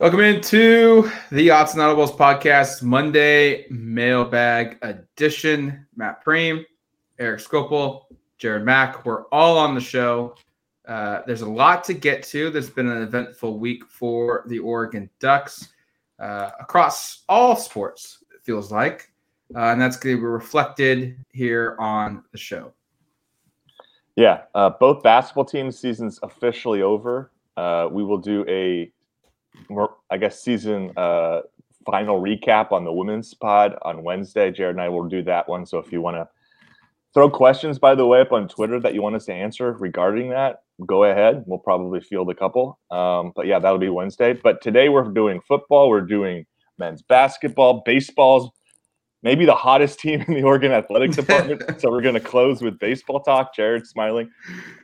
Welcome into the Autzen Audibles podcast, Monday mailbag edition. Matt Prehm, Erik Skopil, Jared Mack. We're all on the show. Uh, there's a lot to get to. There's been an eventful week for the Oregon Ducks uh, across all sports, it feels like. Uh, and that's going to be reflected here on the show. Yeah, uh, both basketball team seasons officially over. Uh, we will do a I guess, season uh, final recap on the women's pod on Wednesday. Jared and I will do that one. So if you want to throw questions, by the way, up on Twitter that you want us to answer regarding that, go ahead. We'll probably field a couple. Um, but yeah, that'll be Wednesday. But today we're doing football. We're doing men's basketball, baseballs, maybe the hottest team in the Oregon athletics department. so we're going to close with baseball talk. Jared smiling.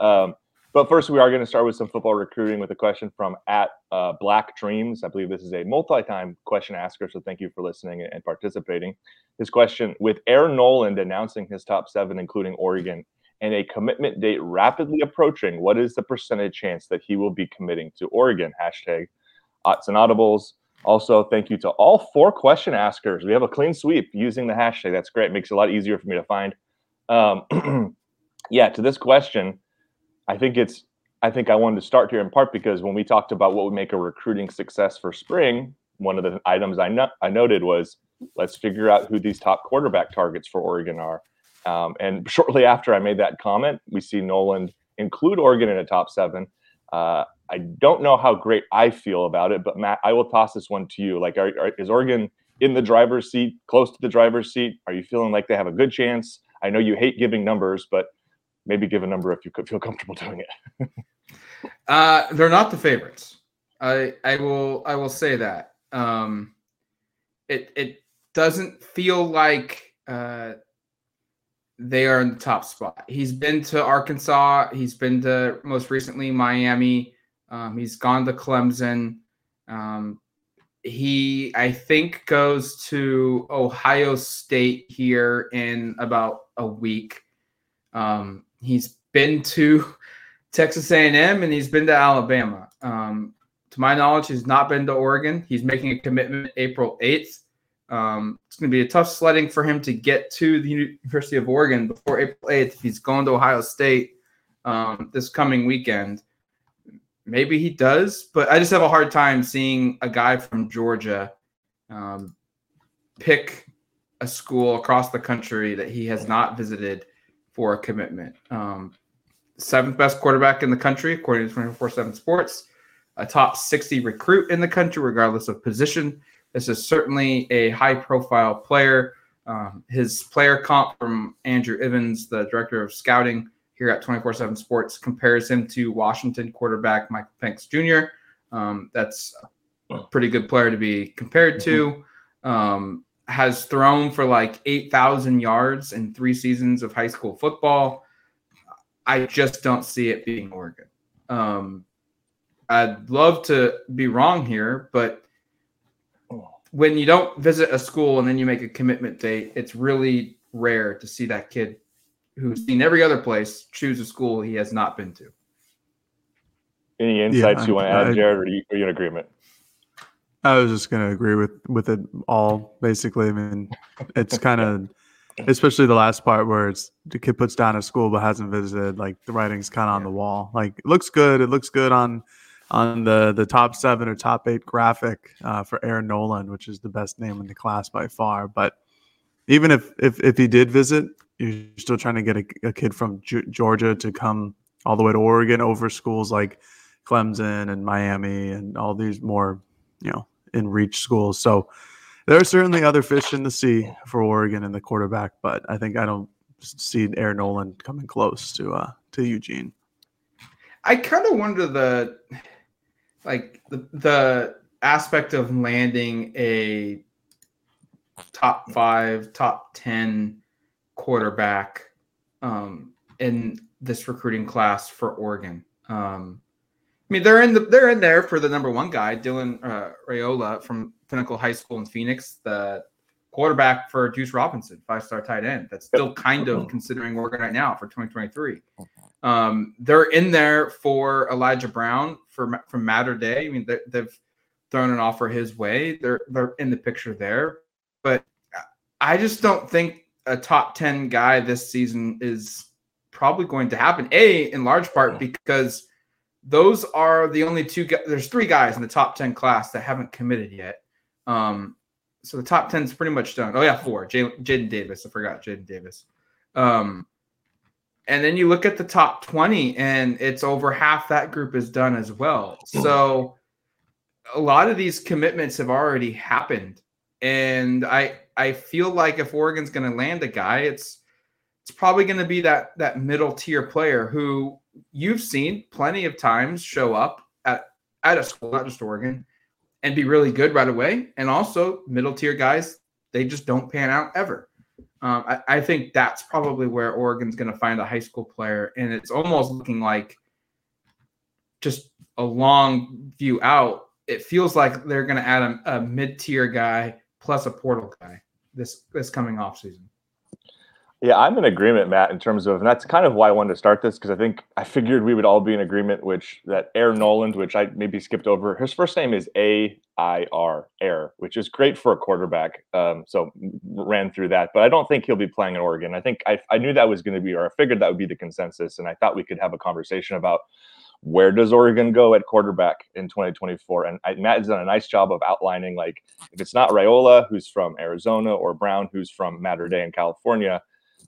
Um, but first, we are going to start with some football recruiting with a question from at uh, Black Dreams. I believe this is a multi-time question asker, so thank you for listening and participating. His question: With Air Noland announcing his top seven, including Oregon, and a commitment date rapidly approaching, what is the percentage chance that he will be committing to Oregon? Hashtag Autzen Audibles. Also, thank you to all four question askers. We have a clean sweep using the hashtag. That's great. Makes it a lot easier for me to find. Um, yeah, to this question I think it's I think I wanted to start here in part because when we talked about what would make a recruiting success for spring, one of the items I no- I noted was let's figure out who these top quarterback targets for Oregon are. Um, and shortly after I made that comment, we see Noland include Oregon in a top seven. Uh, I don't know how great I feel about it, but Matt, I will toss this one to you. Like, are, are, is Oregon in the driver's seat, close to the driver's seat? Are you feeling like they have a good chance? I know you hate giving numbers, but maybe give a number if you could feel comfortable doing it. uh, they're not the favorites. I I will I will say that. Um, it it doesn't feel like uh, they are in the top spot. He's been to Arkansas. He's been to most recently Miami. Um, he's gone to Clemson. Um, he I think goes to Ohio State here in about a week. Um, He's been to Texas A&M and he's been to Alabama. Um, to my knowledge, he's not been to Oregon. He's making a commitment April 8th. Um, it's going to be a tough sledding for him to get to the University of Oregon before April 8th. If he's going to Ohio State um, this coming weekend, maybe he does, but I just have a hard time seeing a guy from Georgia um, pick a school across the country that he has not visited for a commitment. Um, seventh best quarterback in the country, according to 24 7 Sports, a top 60 recruit in the country, regardless of position. This is certainly a high profile player. Um, his player comp from Andrew Ivins, the director of scouting here at 24 7 Sports, compares him to Washington quarterback Michael Penix Jr. Um, that's a pretty good player to be compared to. Um, has thrown for like 8,000 yards in three seasons of high school football. I just don't see it being Oregon. Um, I'd love to be wrong here, but when you don't visit a school and then you make a commitment date, it's really rare to see that kid who's seen every other place choose a school he has not been to. Any insights yeah, you want to add, Jared, or are you, are you in agreement? I was just going to agree with with it all. Basically, I mean, it's kind of, especially the last part where it's the kid puts down a school but hasn't visited. Like the writing's kind of on the wall. Like it looks good. It looks good on on the the top seven or top eight graphic uh, for Air Noland, which is the best name in the class by far. But even if if if he did visit, you're still trying to get a, a kid from G- Georgia to come all the way to Oregon over schools like Clemson and Miami and all these more you know in reach schools. So there are certainly other fish in the sea for Oregon and the quarterback, but I think I don't see Air Noland coming close to uh to Eugene. I kind of wonder the like the the aspect of landing a top five, top ten quarterback um, in this recruiting class for Oregon. Um, I mean, they're in the they're in there for the number one guy, Dylan uh, Raiola from Pinnacle High School in Phoenix, the quarterback for Duce Robinson, five star tight end. That's still kind of considering Oregon right now for 2023. Um, they're in there for Elijah Brown for from Mater Dei. I mean, they've thrown an offer his way, they're they're in the picture there. But I just don't think a top 10 guy this season is probably going to happen. A, in large part because those are the only two there's three guys in the top 10 class that haven't committed yet. Um, so the top 10 is pretty much done. Oh, yeah, four. Jadyn Davis. I forgot Jadyn Davis. Um, and then you look at the top 20, and it's over half that group is done as well. So a lot of these commitments have already happened. And I I feel like if Oregon's going to land a guy, it's it's probably going to be that that middle tier player who you've seen plenty of times show up at at a school, not just Oregon, and be really good right away. And also middle tier guys, they just don't pan out ever. Um, I, I, think that's probably where Oregon's going to find a high school player, and it's almost looking like just a long view out. It feels like they're going to add a, a mid tier guy plus a portal guy this this coming off season. Yeah, I'm in agreement, Matt, in terms of, and that's kind of why I wanted to start this because I think I figured we would all be in agreement, which that Air Noland, which I maybe skipped over, his first name is A I R, Air, which is great for a quarterback. Um, so ran through that, but I don't think he'll be playing in Oregon. I think I, I knew that was going to be, or I figured that would be the consensus, and I thought we could have a conversation about where does Oregon go at quarterback in 2024? And I, Matt has done a nice job of outlining, like, if it's not Raiola, who's from Arizona, or Brown, who's from Mater Dei in California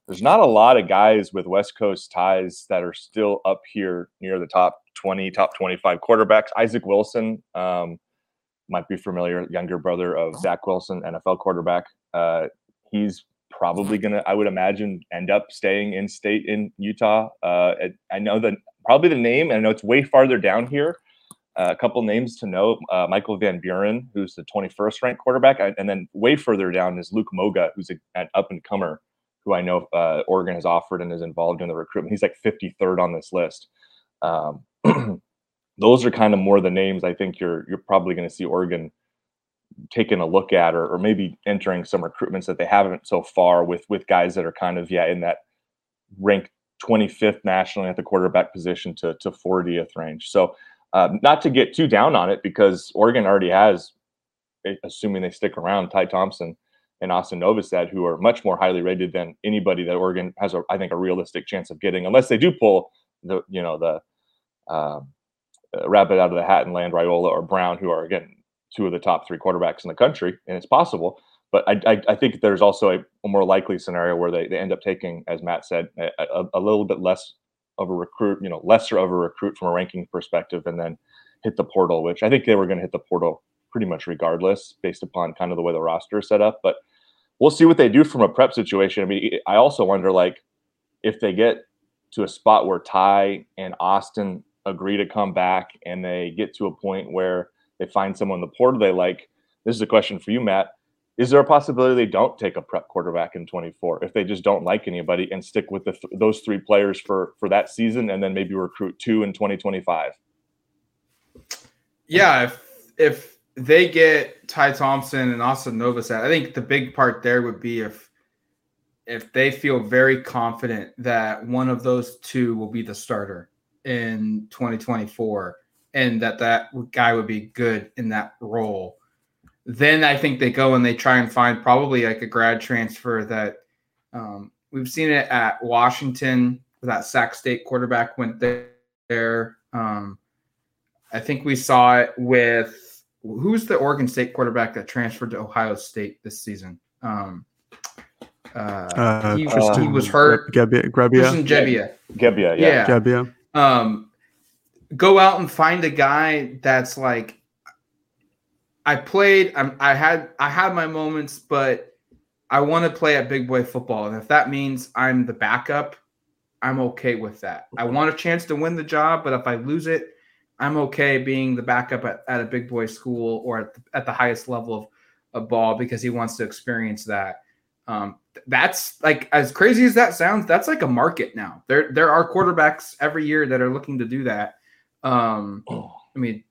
there's not a lot of guys with West Coast ties that are still up here near the top 20, top 25 quarterbacks. Isaac Wilson um, might be familiar, younger brother of Zach Wilson, NFL quarterback. Uh, he's probably going to, I would imagine, end up staying in state in Utah. Uh, I know that probably the name, and I know it's way farther down here. Uh, a couple names to know uh, Michael Van Buren, who's the 21st ranked quarterback. And then way further down is Luke Moga, who's a, an up and comer who I know uh, Oregon has offered and is involved in the recruitment. He's like 53rd on this list. Um, those are kind of more the names I think you're you're probably going to see Oregon taking a look at or, or maybe entering some recruitments that they haven't so far with with guys that are kind of yeah in that ranked 25th nationally at the quarterback position to to 40th range. So uh, not to get too down on it because Oregon already has, assuming they stick around, Ty Thompson and Austin Novosad, who are much more highly rated than anybody that Oregon has, a, I think, a realistic chance of getting, unless they do pull the, you know, the uh, rabbit out of the hat and land Raiola or Brown, who are again two of the top three quarterbacks in the country, and it's possible. But I, I, I think there's also a, a, more likely scenario where they, they end up taking, as Matt said, a, a, a little bit less of a recruit, you know, lesser of a recruit from a ranking perspective, and then hit the portal, which I think they were going to hit the portal pretty much regardless, based upon kind of the way the roster is set up. But we'll see what they do from a prep situation. I mean, I also wonder like if they get to a spot where Ty and Austin agree to come back and they get to a point where they find someone in the portal they like. This is a question for you, Matt. Is there a possibility they don't take a prep quarterback in 24 if they just don't like anybody and stick with the, those three players for for that season and then maybe recruit two in 2025? Yeah, if if they get Ty Thompson and Austin Novosad, I think the big part there would be if if they feel very confident that one of those two will be the starter in 2024 and that that guy would be good in that role. Then i think they go and they try and find probably like a grad transfer that um, we've seen it at washington that sac state quarterback went there. Um, i think we saw it with who's the Oregon State quarterback that transferred to Ohio State this season? Um, uh, uh, he, was, he was hurt. Gebbia, Gebbia. Gebbia. Gebbia, yeah. yeah. Gebbia. Um, go out and find a guy that's like, I played. I'm, I had I had my moments, but I want to play at big boy football, and if that means I'm the backup, I'm okay with that. I want a chance to win the job, but if I lose it, I'm okay being the backup at, at a big boy school or at the, at the highest level of, a ball because he wants to experience that. Um, that's like as crazy as that sounds. That's like a market now. There there are quarterbacks every year that are looking to do that. Um, I mean,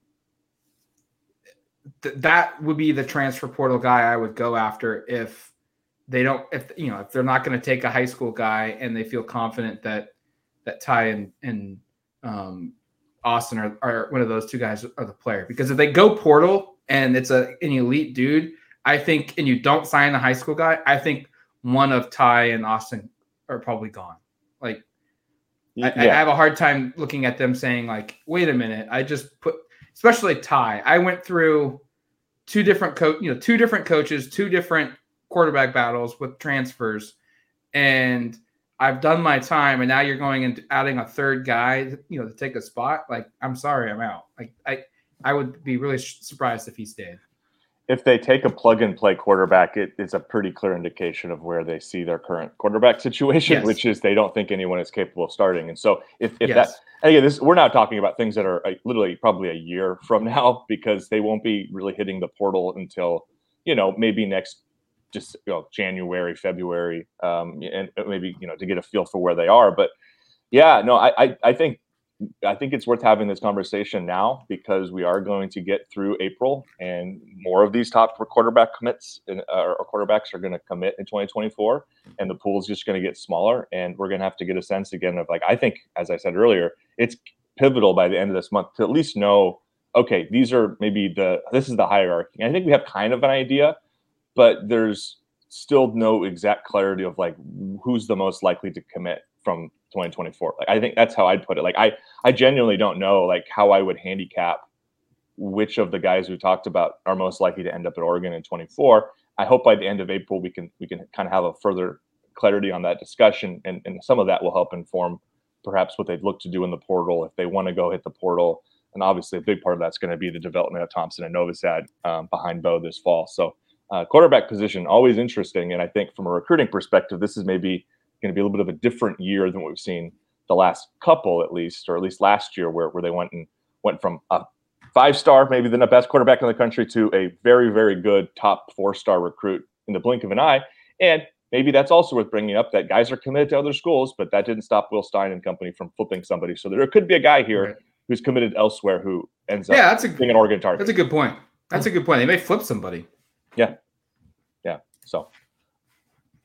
th- that would be the transfer portal guy I would go after if they don't if you know if they're not going to take a high school guy and they feel confident that that Ty and and um, Austin are, are one of those two guys are the player because if they go portal, and it's a an elite dude, I think, and you don't sign a high school guy, I think one of Ty and Austin are probably gone. Like, I, I have a hard time looking at them saying like, wait a minute, I just put, especially Ty. I went through two different coach, you know, two different coaches, two different quarterback battles with transfers, and I've done my time, and now you're going and adding a third guy, you know, to take a spot. Like, I'm sorry, I'm out. Like, I I would be really surprised if he stayed. If they take a plug and play quarterback, it, it's a pretty clear indication of where they see their current quarterback situation, yes. which is they don't think anyone is capable of starting. And so, if, if yes. that, again, this we're not talking about things that are literally probably a year from now because they won't be really hitting the portal until you know maybe next just you know, January, February, um, and maybe you know to get a feel for where they are. But yeah, no, I, I, I think I think it's worth having this conversation now because we are going to get through April, and more of these top quarterback commits in, uh, or quarterbacks are going to commit in 2024, and the pool is just going to get smaller, and we're going to have to get a sense again of like I think, as I said earlier, it's pivotal by the end of this month to at least know, okay, these are maybe the this is the hierarchy. I think we have kind of an idea, but there's still no exact clarity of like who's the most likely to commit from 2024. Like I think that's how I'd put it. Like I I genuinely don't know like how I would handicap which of the guys we talked about are most likely to end up at Oregon in 24. I hope by the end of April we can we can kind of have a further clarity on that discussion and, and some of that will help inform perhaps what they'd look to do in the portal if they want to go hit the portal. And obviously a big part of that's going to be the development of Thompson and Novosad um, behind Bo this fall. So uh, quarterback position always interesting, and I think from a recruiting perspective, this is maybe going to be a little bit of a different year than what we've seen the last couple, at least, or at least last year, where where they went and went from a five star, maybe the best quarterback in the country, to a very very good top four star recruit in the blink of an eye, and maybe that's also worth bringing up that guys are committed to other schools, but that didn't stop Will Stein and company from flipping somebody. So there could be a guy here right. who's committed elsewhere who ends yeah, up that's a, being an Oregon target. That's a good point. That's a good point. They may flip somebody. Yeah. Yeah. So,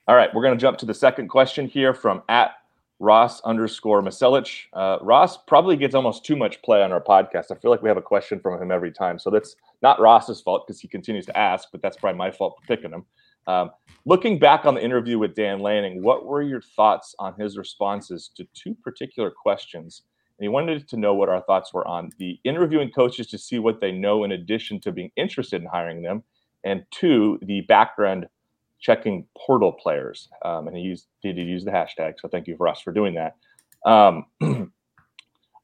all right, we're going to jump to the second question here from at Ross underscore Maselich. Uh, Ross probably gets almost too much play on our podcast. I feel like we have a question from him every time. So that's not Ross's fault because he continues to ask, but that's probably my fault for picking him. Um, looking back on the interview with Dan Lanning, what were your thoughts on his responses to two particular questions? And he wanted to know what our thoughts were on the interviewing coaches to see what they know in addition to being interested in hiring them, and two, the background checking portal players. Um, and he used did use the hashtag, so thank you for us for doing that. Um,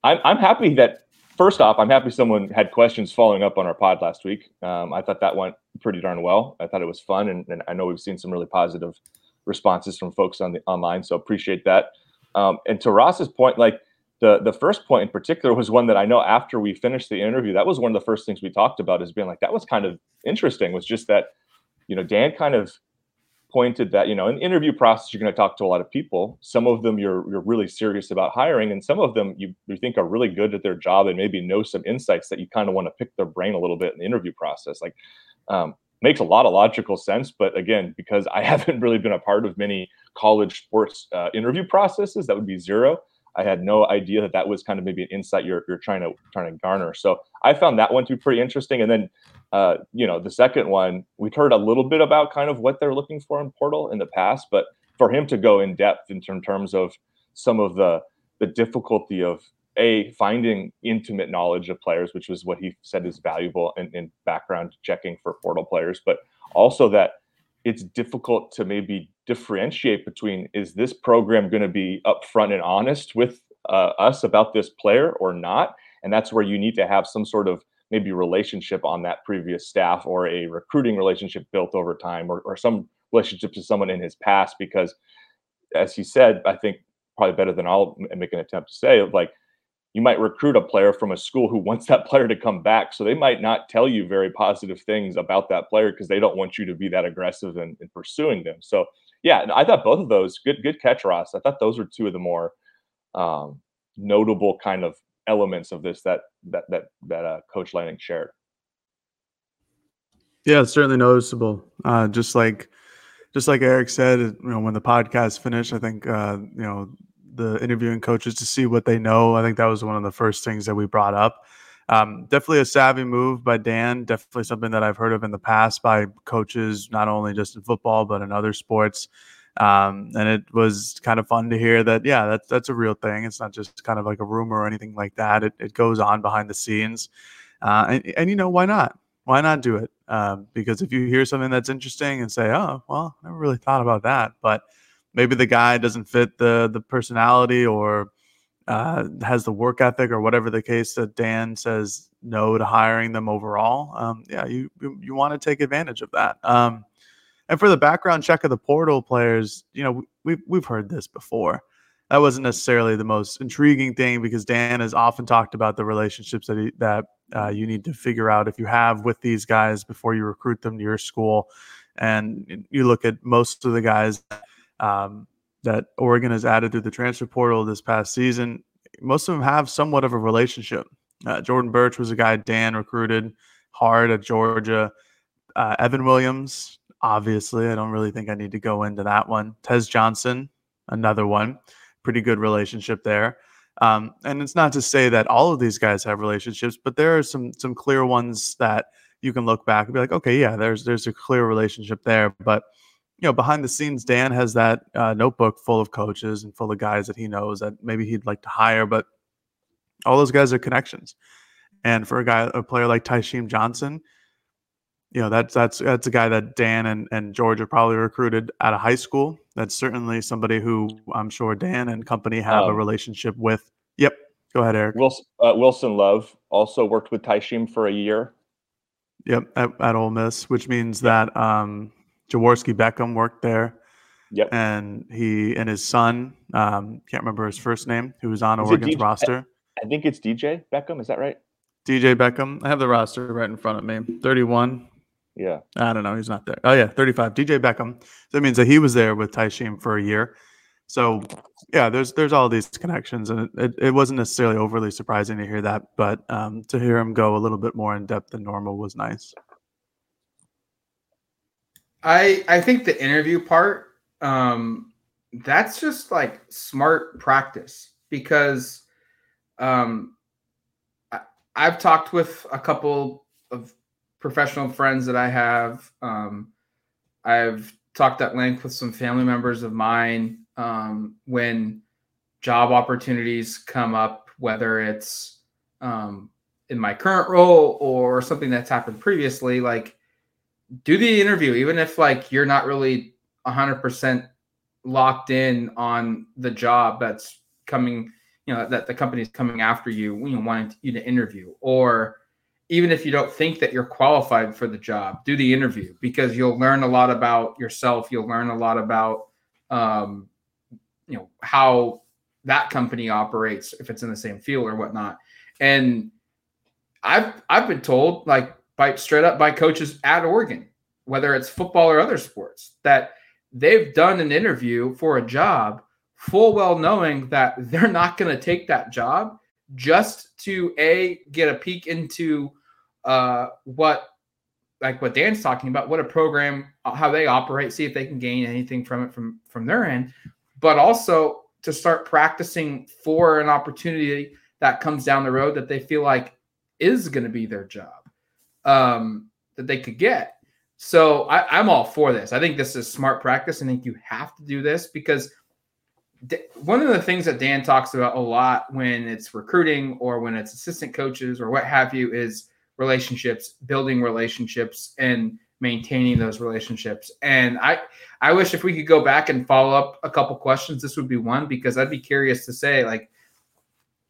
I'm I'm happy that first off, I'm happy someone had questions following up on our pod last week. Um, I thought that went pretty darn well. I thought it was fun, and, and, I know we've seen some really positive responses from folks on the online, so appreciate that. Um, and to Ross's point, like the the first point in particular was one that I know after we finished the interview, that was one of the first things we talked about is being like that was kind of interesting. Was just that, you know, Dan kind of pointed that you know in the interview process you're going to talk to a lot of people. Some of them you're you're really serious about hiring, and some of them you you think are really good at their job and maybe know some insights that you kind of want to pick their brain a little bit in the interview process. Like um, makes a lot of logical sense, but again, because I haven't really been a part of many college sports uh, interview processes, that would be zero. I had no idea that that was kind of maybe an insight you're, you're trying to trying to garner. So I found that one to be pretty interesting. And then, uh, you know, the second one, we've heard a little bit about kind of what they're looking for in Portal in the past, but for him to go in depth in terms of some of the the difficulty of a finding intimate knowledge of players, which was what he said is valuable in, in background checking for Portal players, but also that it's difficult to maybe differentiate between is this program going to be upfront and honest with uh, us about this player or not? And that's where you need to have some sort of maybe relationship on that previous staff or a recruiting relationship built over time or, or some relationship to someone in his past because as he said i think probably better than i'll make an attempt to say like you might recruit a player from a school who wants that player to come back. So they might not tell you very positive things about that player because they don't want you to be that aggressive in, in, pursuing them. So yeah, I thought both of those good good catch, Ross. I thought those were two of the more um, notable kind of elements of this that that that that uh, Coach Lanning shared. Yeah, certainly noticeable. Uh, just like just like Erik said, you know, when the podcast finished, I think uh, you know the interviewing coaches to see what they know. I think that was one of the first things that we brought up. um, definitely a savvy move by Dan. Definitely something that I've heard of in the past by coaches, not only just in football but in other sports. Um, and it was kind of fun to hear that. Yeah, that's that's a real thing. It's not just kind of like a rumor or anything like that. It it goes on behind the scenes, uh, and and you know why not? Why not do it? Um, because if you hear something that's interesting and say, "Oh, well, I never really thought about that," but maybe the guy doesn't fit the the personality or uh, has the work ethic or whatever the case that Dan says no to hiring them overall. Um, yeah, you you, want to take advantage of that. Um, and for the background check of the portal players, you know we've we've heard this before. That wasn't necessarily the most intriguing thing because Dan has often talked about the relationships that he, that uh, you need to figure out if you have with these guys before you recruit them to your school. And you look at most of the guys um, that Oregon has added through the transfer portal this past season, most of them have somewhat of a relationship. Uh, Jordan Burch was a guy Dan recruited hard at Georgia. Uh, Evan Williams, obviously, I don't really think I need to go into that one. Tez Johnson, another one, pretty good relationship there. Um, and it's not to say that all of these guys have relationships, but there are some some clear ones that you can look back and be like, okay, yeah, there's there's a clear relationship there. But you know, behind the scenes, Dan has that uh, notebook full of coaches and full of guys that he knows that maybe he'd like to hire, but all those guys are connections. And for a guy, a player like Tysheem Johnson, you know, that's that's that's a guy that Dan and, and Georgia probably recruited out of high school. That's certainly somebody who I'm sure Dan and company have um, a relationship with. Yep. Go ahead, Erik. Wilson, uh, Wilson Love also worked with Tysheem for a year. Yep, at, at Ole Miss, which means that um, Jaworski Beckham worked there. Yep. And he and his son, um, can't remember his first name, who was on Is Oregon's roster. I think it's DJ Beckham. Is that right? DJ Beckham. I have the roster right in front of me. 31. Yeah. I don't know. He's not there. Oh, yeah. 35. DJ Beckham. So that means that he was there with Tysheem for a year. So, yeah, there's there's all these connections. And it, it, it wasn't necessarily overly surprising to hear that. But um, to hear him go a little bit more in depth than normal was nice. I I think the interview part, um, that's just like smart practice because um, I, I've talked with a couple of professional friends that I have. Um, I've talked at length with some family members of mine um, when job opportunities come up, whether it's um, in my current role or something that's happened previously. Like do the interview, even if like you're not really hundred percent locked in on the job that's coming, you know, that the company's coming after you, you know, wanting you to interview, or even if you don't think that you're qualified for the job, do the interview because you'll learn a lot about yourself. You'll learn a lot about, um, you know, how that company operates if it's in the same field or whatnot. And I've I've been told like by straight up by coaches at Oregon, whether it's football or other sports, that they've done an interview for a job full well knowing that they're not going to take that job just to a get a peek into uh, what like what Dan's talking about, what a program, uh, how they operate, see if they can gain anything from it from from their end, but also to start practicing for an opportunity that comes down the road that they feel like is going to be their job um, that they could get. So I, am all for this. I think this is smart practice. I think you have to do this because one of the things that Dan talks about a lot when it's recruiting or when it's assistant coaches or what have you is relationships, building relationships, and maintaining those relationships. And I, I wish if we could go back and follow up a couple questions, this would be one because I'd be curious to say like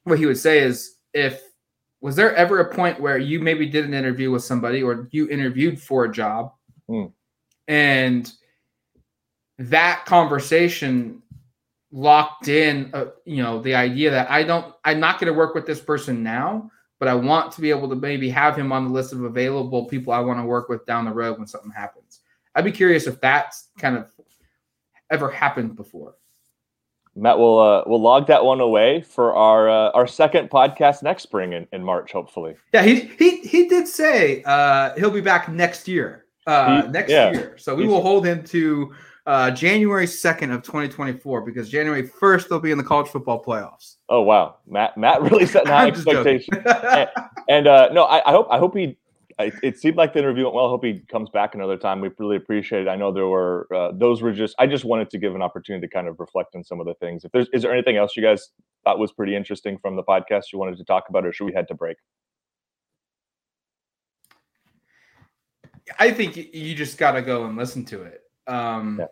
what he would say is if was there ever a point where you maybe did an interview with somebody or you interviewed for a job? Mm. and that conversation locked in uh, you know the idea that i don't i'm not going to work with this person now but i want to be able to maybe have him on the list of available people i want to work with down the road when something happens. I'd be curious if that's kind of ever happened before Matt we'll uh, will log that one away for our uh, our second podcast next spring in, in March, hopefully. Yeah, he he he did say uh, he'll be back next year. Uh, he, next yeah. year, so we will hold him to uh, January 2nd of 2024 because January 1st they'll be in the college football playoffs. Oh wow, Matt Matt really setting high expectations. and, and uh, no, I, I, hope I hope he. I, it seemed like the interview went well. I hope he comes back another time. We really appreciate it. I know there were uh, those were just. I just wanted to give an opportunity to kind of reflect on some of the things. If there's is there anything else you guys thought was pretty interesting from the podcast you wanted to talk about, or should we head to break? I think you just got to go and listen to it. Um, yeah.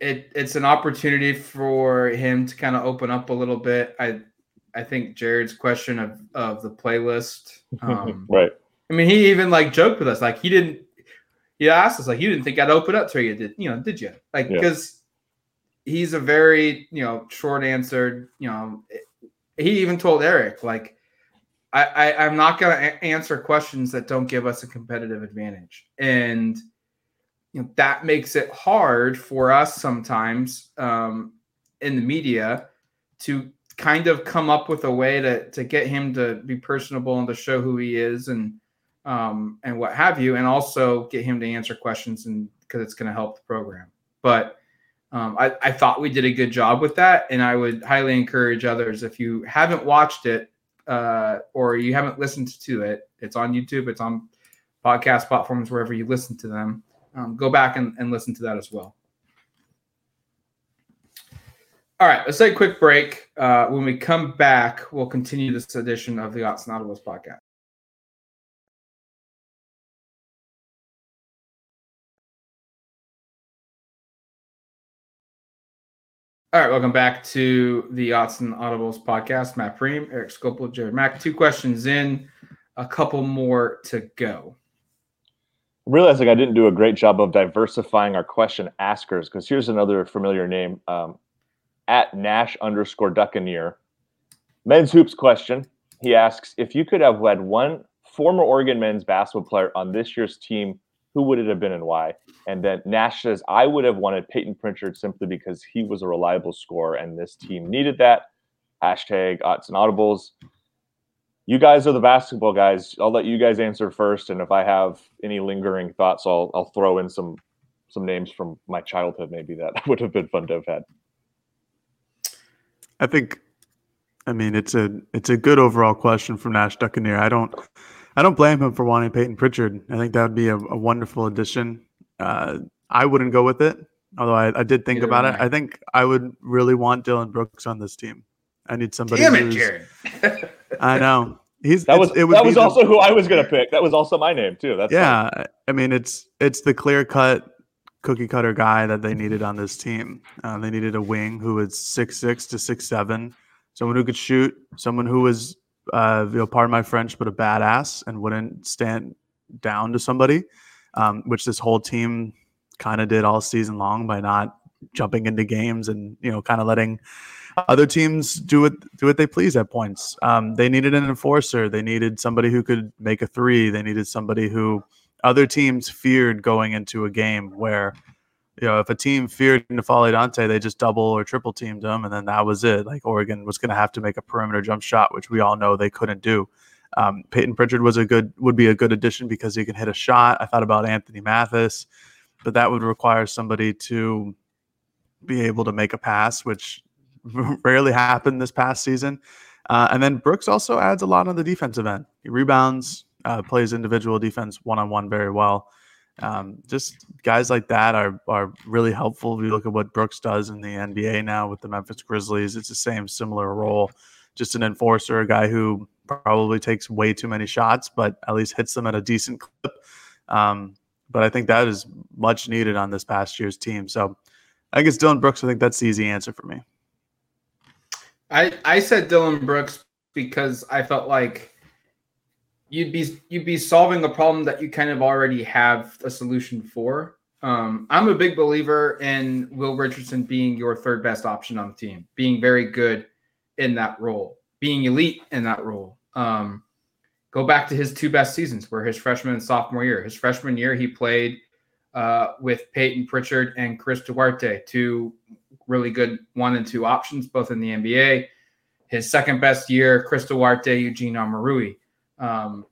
It it's an opportunity for him to kind of open up a little bit. I I think Jared's question of of the playlist. Um, right. I mean, he even like joked with us, like he didn't. He asked us, like, you didn't think I'd open up to you, did you know? Did you? Like, because yeah. he's a very you know short answered. You know, he even told Erik like I, I am not going to answer questions that don't give us a competitive advantage, and you know that makes it hard for us sometimes um, in the media to kind of come up with a way to to get him to be personable and to show who he is and um, and what have you, and also get him to answer questions and because it's going to help the program. But um, I, I thought we did a good job with that, and I would highly encourage others if you haven't watched it uh, or you haven't listened to it, it's on YouTube, it's on podcast platforms, wherever you listen to them. Um, go back and, and listen to that as well. All right, let's take a quick break. Uh, when we come back, we'll continue this edition of the Audibles podcast. All right, welcome back to the Autzen Audibles podcast. Matt Prehm, Erik Skopil, Jared Mack. Two questions in, a couple more to go. Realizing I didn't do a great job of diversifying our question askers because here's another familiar name um, at Nash underscore Duckaneer. Men's hoops question. He asks if you could have led one former Oregon men's basketball player on this year's team who would it have been and why? And then Nash says, I would have wanted Payton Pritchard simply because he was a reliable scorer and this team needed that. Hashtag and Audibles. You guys are the basketball guys. I'll let you guys answer first. And if I have any lingering thoughts, I'll I'll throw in some some names from my childhood, maybe that would have been fun to have had. I think I mean it's a it's a good overall question from Nash Duckaneer. I don't I don't blame him for wanting Payton Pritchard. I think that would be a, a wonderful addition. Uh, I wouldn't go with it, although I, I did think Either about it. I. I think I would really want Dillon Brooks on this team. I need somebody. Damn it, Jared. I know. He's that was it that was also the, who I was going to pick. That was also my name too. That's yeah. Fine. I mean, it's it's the clear cut cookie cutter guy that they needed on this team. Uh, they needed a wing who was six six to six seven, someone who could shoot, someone who was uh, you know, pardon my French, but a badass and wouldn't stand down to somebody, um, which this whole team kind of did all season long by not jumping into games and you know kind of letting other teams do what do what they please at points. Um, they needed an enforcer. They needed somebody who could make a three. They needed somebody who other teams feared going into a game where you know, if a team feared N'Faly Dante, they just double or triple teamed him, and then that was it. Like Oregon was going to have to make a perimeter jump shot, which we all know they couldn't do. Um, Payton Pritchard was a good would be a good addition because he can hit a shot. I thought about Anthony Mathis, but that would require somebody to be able to make a pass, which rarely happened this past season. Uh, and then Brooks also adds a lot on the defensive end. He rebounds, uh, plays individual defense one on one very well. Um, just guys like that are are really helpful. If you look at what Brooks does in the NBA now with the Memphis Grizzlies, it's the same similar role. Just an enforcer, a guy who probably takes way too many shots, but at least hits them at a decent clip. Um, but I think that is much needed on this past year's team. So I guess Dillon Brooks. I think that's the easy answer for me. I I said Dillon Brooks because I felt like you'd be you'd be solving a problem that you kind of already have a solution for. Um, I'm a big believer in Will Richardson being your third best option on the team, being very good in that role, being elite in that role. Um, go back to his two best seasons, where his freshman and sophomore year. His freshman year, he played uh, with Payton Pritchard and Chris Duarte, two really good one and two options, both in the NBA. His second best year, Chris Duarte, Eugene Omoruyi. Um,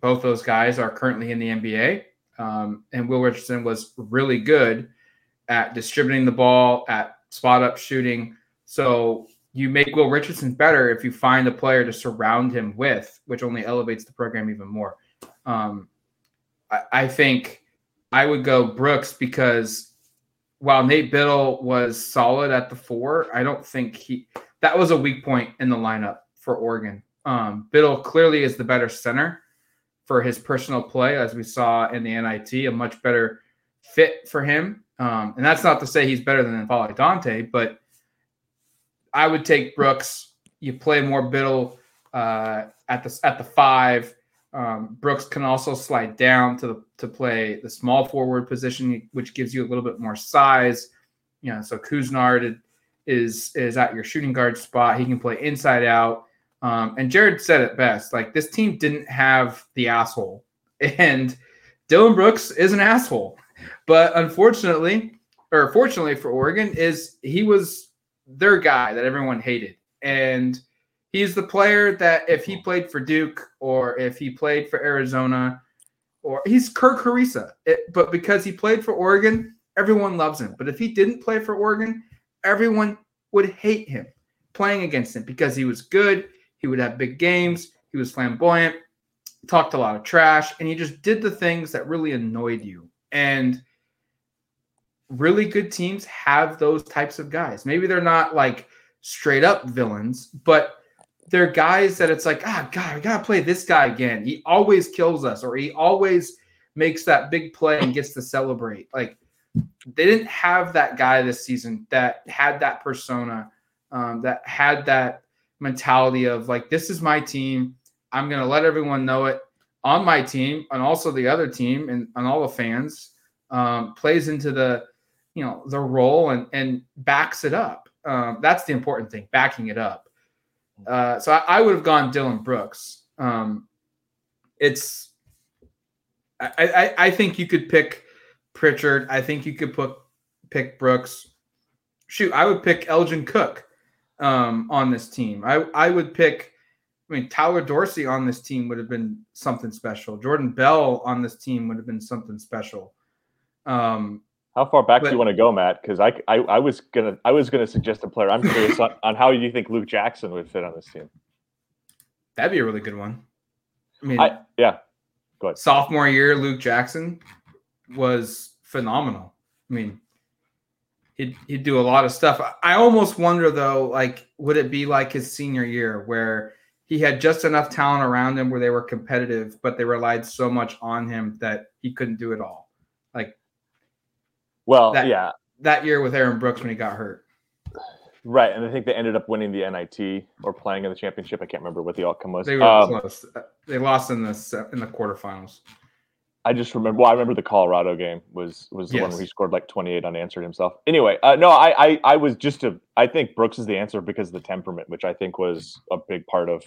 both those guys are currently in the NBA, um, and Will Richardson was really good at distributing the ball, at spot up shooting. So you make Will Richardson better if you find a player to surround him with, which only elevates the program even more. Um, I, I think I would go Brooks because while Nate Bittle was solid at the four, I don't think he that was a weak point in the lineup for Oregon. Um, Bittle clearly is the better center for his personal play, as we saw in the NIT, a much better fit for him. Um, and that's not to say he's better than N'Faly Dante, but I would take Brooks. You play more Bittle uh, at the at the five. Um, Brooks can also slide down to the to play the small forward position, which gives you a little bit more size. You know, so Couisnard is is at your shooting guard spot. He can play inside out. Um, and Jared said it best: like this team didn't have the asshole, and Dillon Brooks is an asshole. But unfortunately, or fortunately for Oregon, is he was their guy that everyone hated. And he's the player that if he played for Duke or if he played for Arizona, or he's Kerr Kriisa, it, but because he played for Oregon, everyone loves him. But if he didn't play for Oregon, everyone would hate him playing against him because he was good. He would have big games. He was flamboyant, talked a lot of trash, and he just did the things that really annoyed you. And really good teams have those types of guys. Maybe they're not like straight up villains, but they're guys that it's like, ah, God, we gotta play this guy again. He always kills us, or he always makes that big play and gets to celebrate. Like they didn't have that guy this season that had that persona, um, that had that mentality of like, this is my team. I'm gonna let everyone know it on my team and also the other team and, and all the fans. Um, plays into the you know the role and and backs it up. Um, that's the important thing, backing it up. Uh, so I, I, would have gone Dillon Brooks. Um, it's I, I, I think you could pick Pritchard. I think you could put pick Brooks. Shoot, I would pick Elgin Cook um, on this team. I I would pick. I mean, Tyler Dorsey on this team would have been something special. Jordan Bell on this team would have been something special. Um, how far back but, do you want to go, Matt? Because I, I, I was gonna I was gonna suggest a player. I'm curious on, on how you think Luke Jackson would fit on this team. That'd be a really good one. I mean, I, yeah. Go ahead. Sophomore year, Luke Jackson was phenomenal. I mean, he'd he'd do a lot of stuff. I almost wonder though, like, would it be like his senior year where he had just enough talent around him where they were competitive, but they relied so much on him that he couldn't do it all. Like well, that, yeah, that year with Aaron Brooks when he got hurt. Right, and I think they ended up winning the NIT or playing in the championship. I can't remember what the outcome was. They were um, close. They lost in the in the quarterfinals. I just remember. Well, I remember the Colorado game was was the yes. one where he scored like 28 unanswered himself. Anyway, uh, no, I, I I was just a. I think Brooks is the answer because of the temperament, which I think was a big part of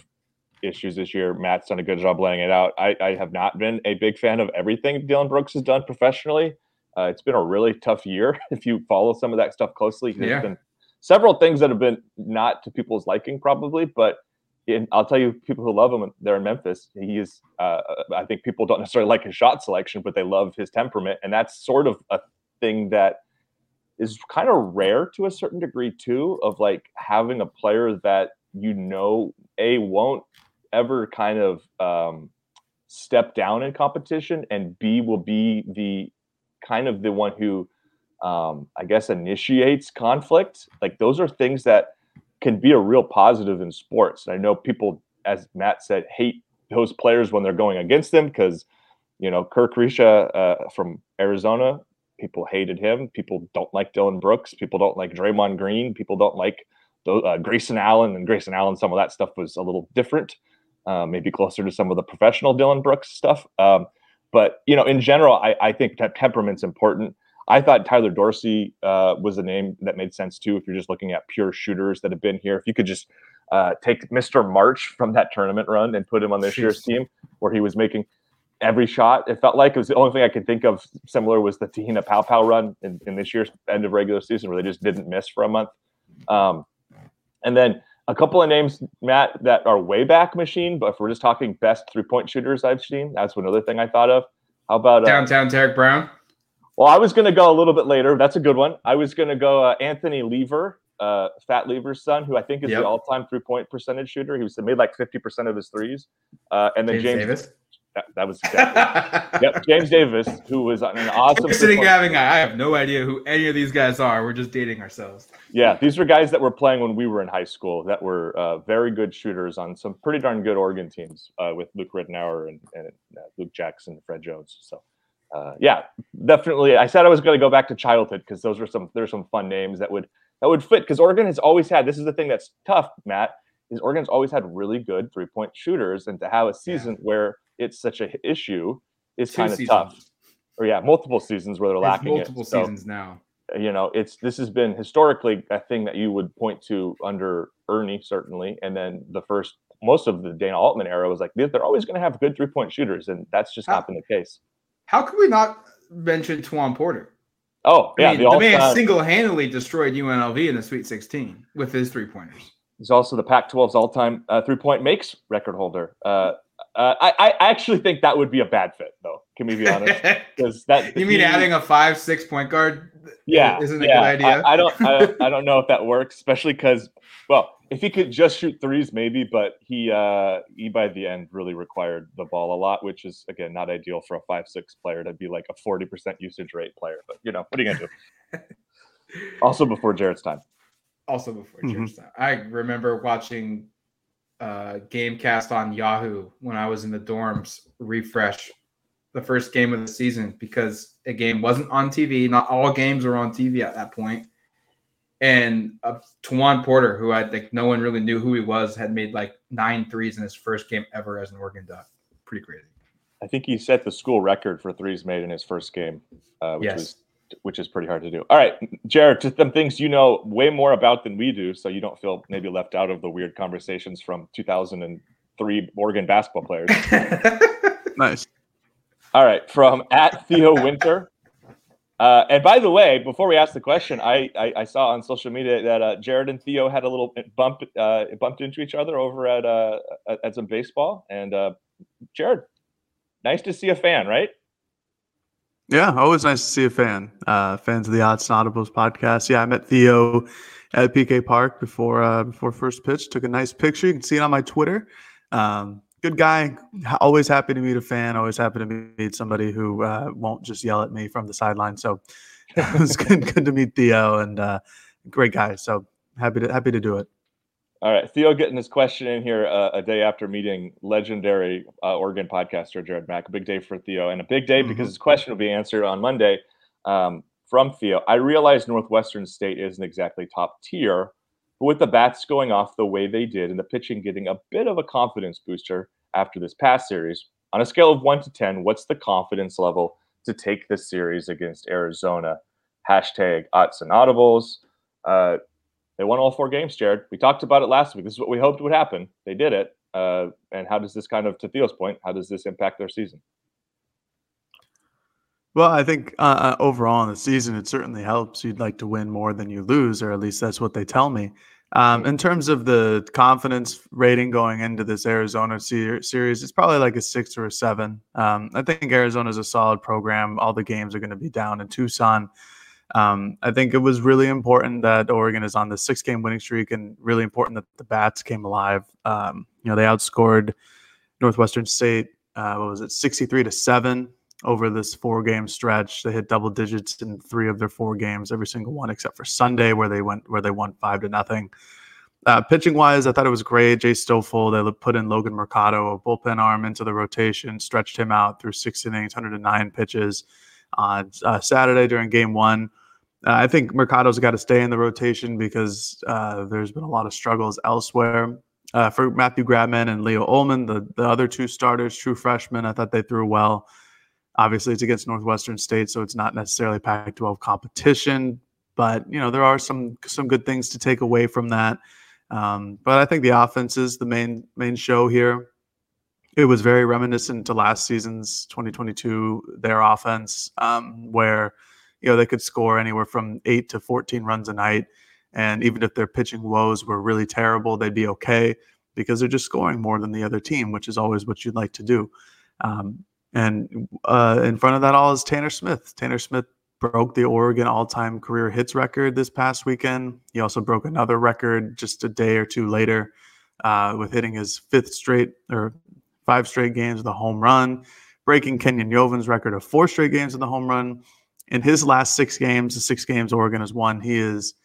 issues this year. Matt's done a good job laying it out. I, I have not been a big fan of everything Dillon Brooks has done professionally. Uh, it's been a really tough year if you follow some of that stuff closely. There's yeah. been several things that have been not to people's liking, probably, but in, I'll tell you, people who love him, they're in Memphis. He is, uh, I think people don't necessarily like his shot selection, but they love his temperament. And that's sort of a thing that is kind of rare to a certain degree, too, of like having a player that you know, A, won't ever kind of um, step down in competition, and B, will be the kind of the one who um, I guess initiates conflict. Like those are things that can be a real positive in sports. And I know people, as Matt said, hate those players when they're going against them because you know Kerr Kriisa uh, from Arizona. People hated him. People don't like Dillon Brooks. People don't like Draymond Green. People don't like uh, Grayson Allen. And Grayson Allen, some of that stuff was a little different, uh, maybe closer to some of the professional Dillon Brooks stuff. Um, but you know, in general, I, I think temperament's important. I thought Tyler Dorsey uh, was a name that made sense too. If you're just looking at pure shooters that have been here, if you could just uh, take Mr. March from that tournament run and put him on this year's team, where he was making every shot. It felt like it was the only thing I could think of similar was the Te-Hina Paopao run in, in, this year's end of regular season, where they just didn't miss for a month. Um, and then a couple of names, Matt, that are way back machine, but if we're just talking best three point shooters I've seen, that's another thing I thought of. How about uh, downtown Tarik Brown? Well, I was going to go a little bit later. That's a good one. I was going to go uh, Anthony Lever, uh, Fat Lever's son, who I think is Yep. the all-time three-point percentage shooter. He was made like fifty percent of his threes. Uh, and then James, James, Davis. That, that was exactly. yep, James Davis, who was an awesome. We're sitting having. I have no idea who any of these guys are. We're just dating ourselves. Yeah, these were guys that were playing when we were in high school that were uh, very good shooters on some pretty darn good Oregon teams uh, with Luke Ridnour and, and uh, Luke Jackson and Fred Jones. So, uh, yeah, definitely. I said I was going to go back to childhood because those were some there's some fun names that would that would fit because Oregon has always had. This is the thing that's tough, Matt. Is Oregon's always had really good three point shooters, and to have a season where it's such a issue is kind of tough. Or yeah, multiple seasons where they're There's lacking multiple it. So, seasons now. you know, it's this has been historically a thing that you would point to under Ernie certainly, and then the first most of the Dana Altman era was like they're they're always going to have good three point shooters, and that's just How- not been the case. How could we not mention Tajuan Porter? Oh I yeah, mean, the, the man all-time- single-handedly destroyed UNLV in the Sweet 16 with his three pointers. He's also the Pac-12's all-time uh, three-point makes record holder. Uh, uh, I, I actually think that would be a bad fit, though. Can we be honest? Because that you mean he- adding a five-six point guard? Yeah, isn't a good idea? I, I don't, I don't, I don't know if that works, especially because, well, if he could just shoot threes, maybe, but he, uh, he by the end really required the ball a lot, which is again not ideal for a five-six player to be like a forty percent usage rate player. But you know, what are you gonna do? also, before Jared's time. also before Mhm. church time. I remember watching uh Gamecast on Yahoo when I was in the dorms refresh the first game of the season because a game wasn't on TV. Not all games were on TV at that point. And uh, Tajuan Porter, who I think no one really knew who he was, had made like nine threes in his first game ever as an Oregon Duck. Pretty crazy. I think he set the school record for threes made in his first game, uh, which Yes. was which is pretty hard to do. All right, Jared, just some things you know way more about than we do, so you don't feel maybe left out of the weird conversations from 2003 Oregon basketball players. Nice. All right, from at Theo Winter. Uh, and by the way, before we ask the question, I, I, I saw on social media that uh, Jared and Theo had a little bump uh, bumped into each other over at uh, at, at some baseball. And uh, Jared, nice to see a fan, right? Yeah, always nice to see a fan. Uh, fans of the Autzen Audibles podcast. Yeah, I met Theo at PK Park before before first pitch. Took a nice picture. You can see it on my Twitter. Um, good guy. Always happy to meet a fan. Always happy to meet somebody who uh, won't just yell at me from the sideline. So it was good, good to meet Theo and uh, great guy. So happy to happy to do it. All right, Theo getting this question in here uh, a day after meeting legendary uh, Oregon podcaster Jared Mack. A big day for Theo, and a big day because Mhm. his question will be answered on Monday um, from Theo. I realize Northwestern State isn't exactly top tier, but with the bats going off the way they did and the pitching getting a bit of a confidence booster after this past series, on a scale of one to ten, what's the confidence level to take this series against Arizona? Hashtag Autzen Audibles. Uh, they won all four games, Jared. We talked about it last week. This is what we hoped would happen. They did it. Uh, and how does this kind of, to Theo's point, how does this impact their season? Well, I think uh, uh, overall in the season, it certainly helps. You'd like to win more than you lose, or at least that's what they tell me. Um, in terms of the confidence rating going into this Arizona se- series, it's probably like a six or a seven. Um, I think Arizona is a solid program. All the games are going to be down in Tucson. Um, I think it was really important that Oregon is on the six game winning streak and really important that the bats came alive. Um, you know, they outscored Northwestern State, uh, what was it, 63 to seven over this four game stretch. They hit double digits in three of their four games, every single one except for Sunday, where they went where they won five to nothing. Uh, pitching wise, I thought it was great. Jace Stoffal, they put in Logan Mercado, a bullpen arm into the rotation, stretched him out through six innings, 109 pitches on uh, Saturday during game one. Uh, I think Mercado's got to stay in the rotation because uh, there's been a lot of struggles elsewhere. Uh, for Matthew Grabman and Leo Ullman, the, the other two starters, true freshmen, I thought they threw well. Obviously, it's against Northwestern State, so it's not necessarily Pac-12 competition. But you know, there are some some good things to take away from that. Um, but I think the offense is the main main show here. It was very reminiscent to last season's 2022 their offense, um, where you know they could score anywhere from eight to 14 runs a night, and even if their pitching woes were really terrible, they'd be okay because they're just scoring more than the other team, which is always what you'd like to do. Um, and uh, in front of that all is Tanner Smith. Tanner Smith broke the Oregon all-time career hits record this past weekend. He also broke another record just a day or two later uh, with hitting his fifth straight or five straight games with a home run, breaking Kenyon Yovan's record of four straight games with a home run. In his last six games, the six games Oregon has won, he is –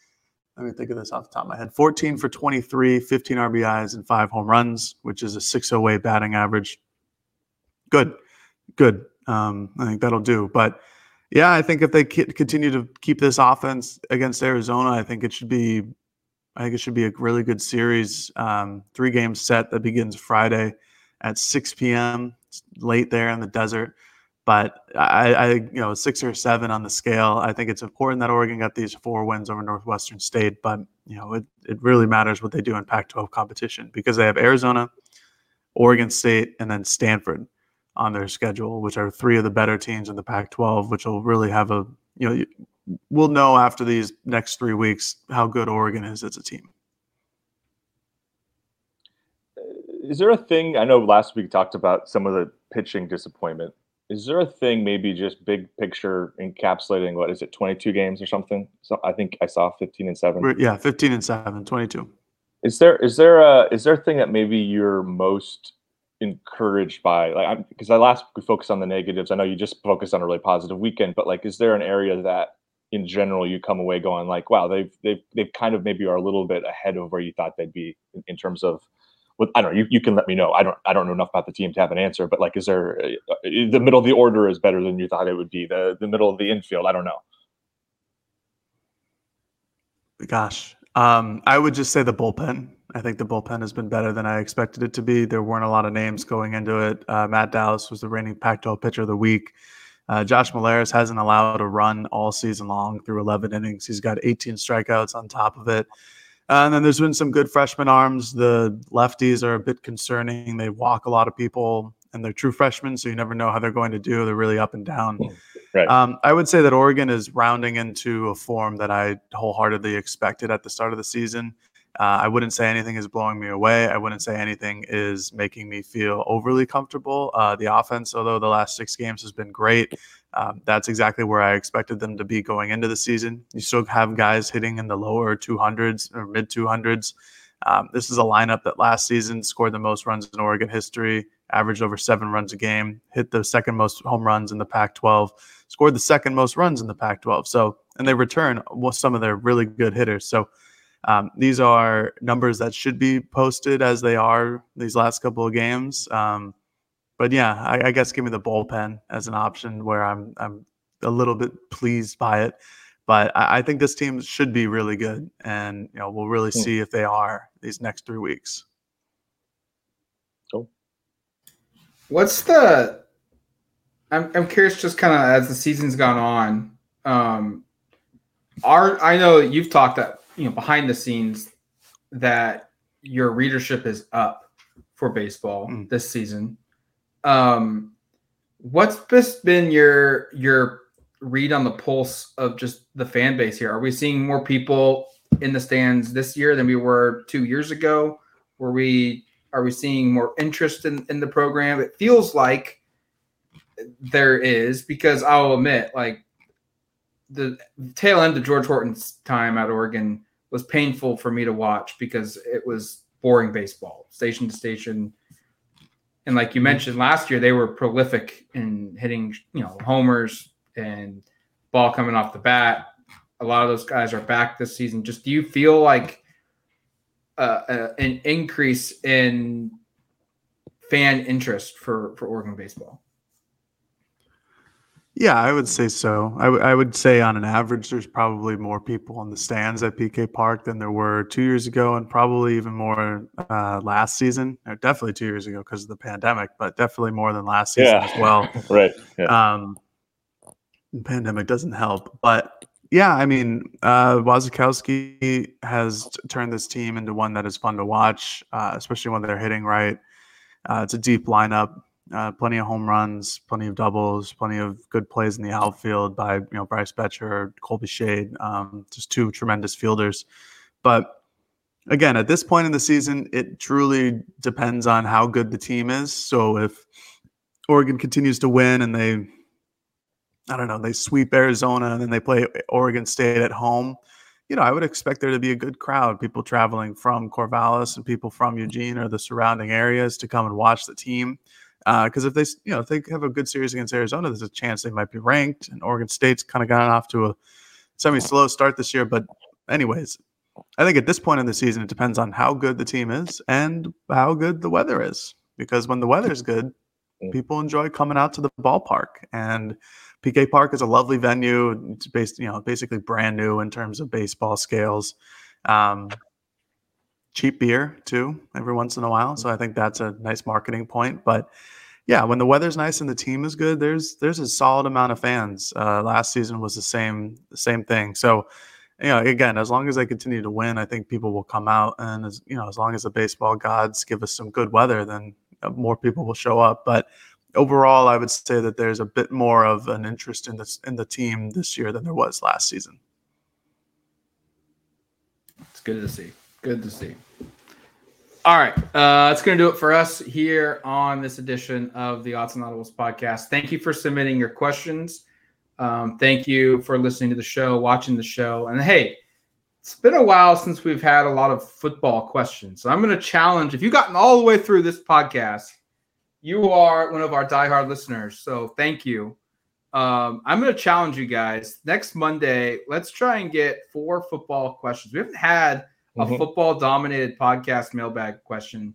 let me think of this off the top of my head 14 for 23, 15 RBIs, and five home runs, which is a 608 batting average. Good, good. Um, I think that'll do. But yeah, I think if they continue to keep this offense against Arizona, I think it should be, I think it should be a really good series. Um, three game set that begins Friday at 6 p.m. It's late there in the desert. But I, I, you know, six or seven on the scale. I think it's important that Oregon got these four wins over Northwestern State. But you know, it, it really matters what they do in Pac-12 competition because they have Arizona, Oregon State, and then Stanford on their schedule, which are three of the better teams in the Pac-12, which will really have a you know we'll know after these next three weeks how good Oregon is as a team. Is there a thing I know last week talked about some of the pitching disappointment? is there a thing maybe just big picture encapsulating what is it 22 games or something so i think i saw 15 and 7 yeah 15 and 7 22 is there is there a is there a thing that maybe you're most encouraged by like because i last we focused on the negatives i know you just focused on a really positive weekend but like is there an area that in general you come away going like wow they've they've they've kind of maybe are a little bit ahead of where you thought they'd be in, in terms of with I don't know. You, you can let me know. I don't I don't know enough about the team to have an answer. But like, is there uh, the middle of the order is better than you thought it would be? The the middle of the infield. I don't know. Gosh, um, I would just say the bullpen. I think the bullpen has been better than I expected it to be. There weren't a lot of names going into it. Uh, Matt Dallas was the reigning Pac-12 pitcher of the week. Uh, Josh Mollerus hasn't allowed a run all season long through 11 innings. He's got 18 strikeouts on top of it. Uh, and then there's been some good freshman arms. The lefties are a bit concerning. They walk a lot of people, and they're true freshmen, so you never know how they're going to do. They're really up and down. Right. Um, I would say that Oregon is rounding into a form that I wholeheartedly expected at the start of the season. Uh, I wouldn't say anything is blowing me away. I wouldn't say anything is making me feel overly comfortable. Uh, the offense, although the last six games has been great, um, that's exactly where I expected them to be going into the season. You still have guys hitting in the lower 200s or mid 200s. Um, this is a lineup that last season scored the most runs in Oregon history, averaged over seven runs a game, hit the second most home runs in the Pac 12, scored the second most runs in the Pac 12. So, and they return some of their really good hitters. So, um, these are numbers that should be posted as they are these last couple of games. Um, but yeah, I, I, guess give me the bullpen as an option where I'm I'm a little bit pleased by it. But I, I think this team should be really good, and you know we'll really hmm. see if they are these next three weeks. Cool. What's the? I'm I'm curious, just kind of as the season's gone on. Um, our I know you've talked that you know behind the scenes that your readership is up for baseball mm. this season. Um, what's just been your your read on the pulse of just the fan base here? Are we seeing more people in the stands this year than we were two years ago? Were we are we seeing more interest in, in the program? It feels like there is because I'll admit, like the tail end of George Horton's time at Oregon was painful for me to watch because it was boring baseball, station to station, and like you mm-hmm. mentioned last year, they were prolific in hitting, you know, homers and ball coming off the bat. A lot of those guys are back this season. Just do you feel like uh, uh, an increase in fan interest for for Oregon baseball? Yeah, I would say so. I, w- I would say on an average, there's probably more people in the stands at PK Park than there were two years ago, and probably even more uh, last season. Or definitely two years ago because of the pandemic, but definitely more than last season yeah. as well. right. Yeah. Um, pandemic doesn't help, but yeah, I mean, uh, Wasikowski has t- turned this team into one that is fun to watch, uh, especially when they're hitting right. Uh, it's a deep lineup. Uh, plenty of home runs, plenty of doubles, plenty of good plays in the outfield by you know Bryce Boettcher, Colby Shade, um, just two tremendous fielders. But again, at this point in the season, it truly depends on how good the team is. So if Oregon continues to win and they, I don't know, they sweep Arizona and then they play Oregon State at home. You know, I would expect there to be a good crowd, people traveling from Corvallis and people from Eugene or the surrounding areas to come and watch the team. Because uh, if they, you know, if they have a good series against Arizona, there's a chance they might be ranked. And Oregon State's kind of gotten off to a semi-slow start this year. But, anyways, I think at this point in the season, it depends on how good the team is and how good the weather is. Because when the weather's good, mm. people enjoy coming out to the ballpark. And PK Park is a lovely venue. It's based, you know, basically brand new in terms of baseball scales. Um, cheap beer too, every once in a while. So I think that's a nice marketing point. But yeah, when the weather's nice and the team is good, there's there's a solid amount of fans. Uh, last season was the same the same thing. So you know, again, as long as they continue to win, I think people will come out, and as you know, as long as the baseball gods give us some good weather, then uh, more people will show up. But overall, I would say that there's a bit more of an interest in this in the team this year than there was last season. It's good to see. Good to see. All right, uh, that's going to do it for us here on this edition of the Autzen Audibles podcast. Thank you for submitting your questions. Um, thank you for listening to the show, watching the show, and hey, it's been a while since we've had a lot of football questions. So I'm going to challenge if you've gotten all the way through this podcast you are one of our diehard listeners, so thank you. Um, I'm going to challenge you guys next Monday. Let's try and get four football questions. We haven't had a mm-hmm. football dominated podcast mailbag question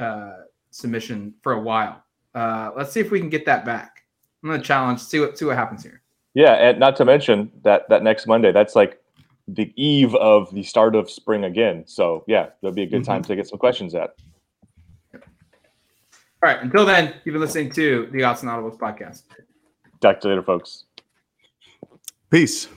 uh, submission for a while. Uh, let's see if we can get that back. I'm going to challenge. See what see what happens here. Yeah, and not to mention that that next Monday, that's like the eve of the start of spring again. So yeah, there'll be a good mm-hmm. time to get some questions at. All right. Until then, you've been listening to the Autzen Audibles podcast. Talk to you later, folks. Peace.